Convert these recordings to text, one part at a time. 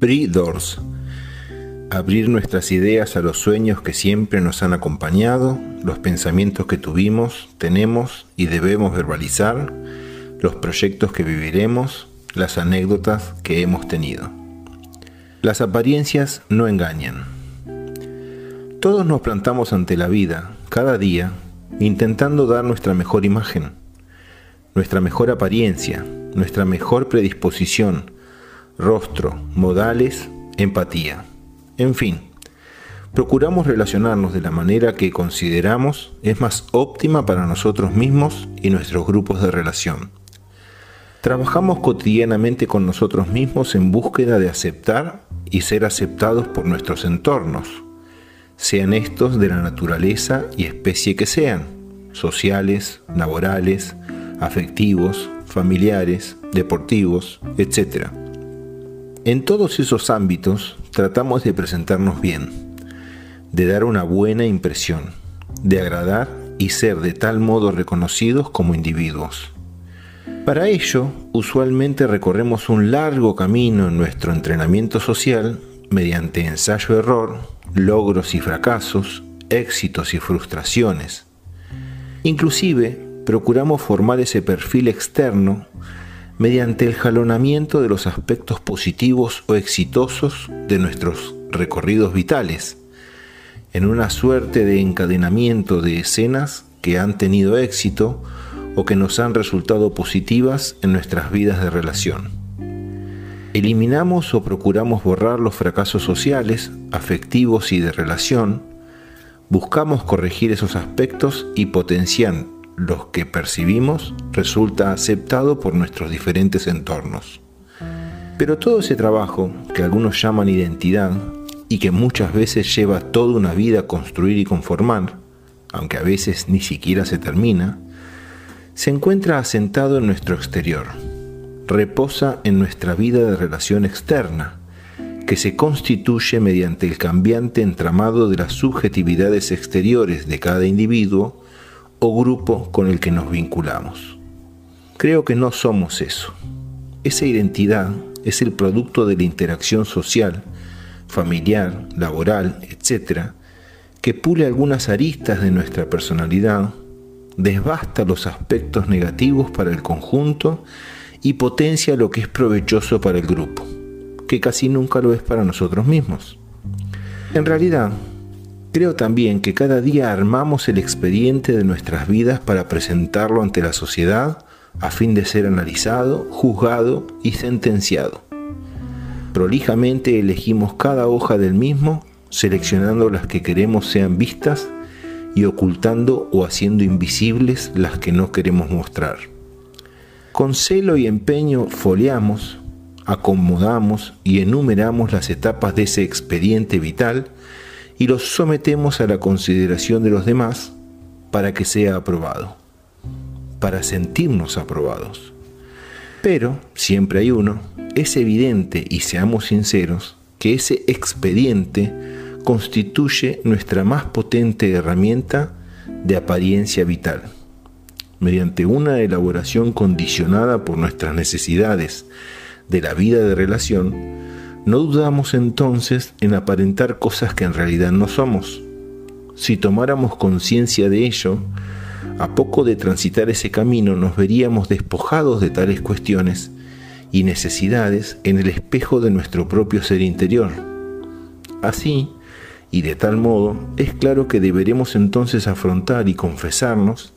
Pre-Doors. Abrir nuestras ideas a los sueños que siempre nos han acompañado, los pensamientos que tuvimos, tenemos y debemos verbalizar, los proyectos que viviremos, las anécdotas que hemos tenido. Las apariencias no engañan. Todos nos plantamos ante la vida, cada día, intentando dar nuestra mejor imagen, nuestra mejor apariencia, nuestra mejor predisposición, rostro, modales, empatía. En fin, procuramos relacionarnos de la manera que consideramos es más óptima para nosotros mismos y nuestros grupos de relación. Trabajamos cotidianamente con nosotros mismos en búsqueda de aceptar y ser aceptados por nuestros entornos, sean estos de la naturaleza y especie que sean, sociales, laborales, afectivos, familiares, deportivos, etc. En todos esos ámbitos tratamos de presentarnos bien, de dar una buena impresión, de agradar y ser de tal modo reconocidos como individuos. Para ello, usualmente recorremos un largo camino en nuestro entrenamiento social mediante ensayo-error, logros y fracasos, éxitos y frustraciones. Inclusive, procuramos formar ese perfil externo mediante el jalonamiento de los aspectos positivos o exitosos de nuestros recorridos vitales, en una suerte de encadenamiento de escenas que han tenido éxito o que nos han resultado positivas en nuestras vidas de relación. Eliminamos o procuramos borrar los fracasos sociales, afectivos y de relación, buscamos corregir esos aspectos y potenciar los que percibimos resulta aceptado por nuestros diferentes entornos. Pero todo ese trabajo, que algunos llaman identidad, y que muchas veces lleva toda una vida construir y conformar, aunque a veces ni siquiera se termina, se encuentra asentado en nuestro exterior, reposa en nuestra vida de relación externa, que se constituye mediante el cambiante entramado de las subjetividades exteriores de cada individuo o grupo con el que nos vinculamos. Creo que no somos eso. Esa identidad es el producto de la interacción social, familiar, laboral, etc., que pule algunas aristas de nuestra personalidad desbasta los aspectos negativos para el conjunto y potencia lo que es provechoso para el grupo, que casi nunca lo es para nosotros mismos. En realidad, creo también que cada día armamos el expediente de nuestras vidas para presentarlo ante la sociedad a fin de ser analizado, juzgado y sentenciado. Prolijamente elegimos cada hoja del mismo, seleccionando las que queremos sean vistas y ocultando o haciendo invisibles las que no queremos mostrar. Con celo y empeño foliamos, acomodamos y enumeramos las etapas de ese expediente vital y los sometemos a la consideración de los demás para que sea aprobado, para sentirnos aprobados. Pero, siempre hay uno, es evidente, y seamos sinceros, que ese expediente constituye nuestra más potente herramienta de apariencia vital. Mediante una elaboración condicionada por nuestras necesidades de la vida de relación, no dudamos entonces en aparentar cosas que en realidad no somos. Si tomáramos conciencia de ello, a poco de transitar ese camino nos veríamos despojados de tales cuestiones y necesidades en el espejo de nuestro propio ser interior. Así, y de tal modo es claro que deberemos entonces afrontar y confesarnos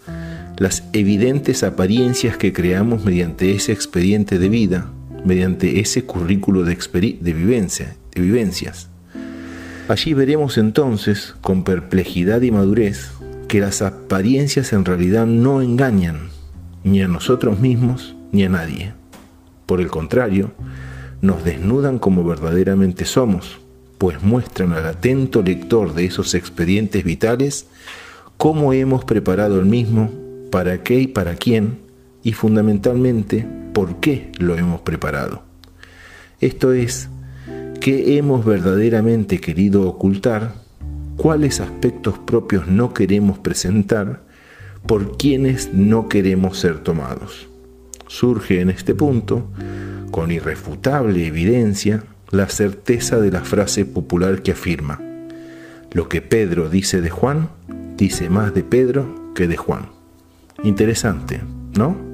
las evidentes apariencias que creamos mediante ese expediente de vida, mediante ese currículo de, de, vivencia, de vivencias. Allí veremos entonces, con perplejidad y madurez, que las apariencias en realidad no engañan ni a nosotros mismos ni a nadie. Por el contrario, nos desnudan como verdaderamente somos, pues muestran al atento lector de esos expedientes vitales cómo hemos preparado el mismo, para qué y para quién, y fundamentalmente por qué lo hemos preparado. Esto es, qué hemos verdaderamente querido ocultar, cuáles aspectos propios no queremos presentar, por quienes no queremos ser tomados. Surge en este punto, con irrefutable evidencia, la certeza de la frase popular que afirma, lo que Pedro dice de Juan, dice más de Pedro que de Juan. Interesante, ¿no?